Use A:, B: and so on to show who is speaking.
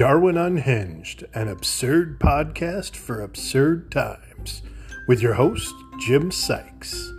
A: Darwin Unhinged, an absurd podcast for absurd times, with your host, Jim Sykes.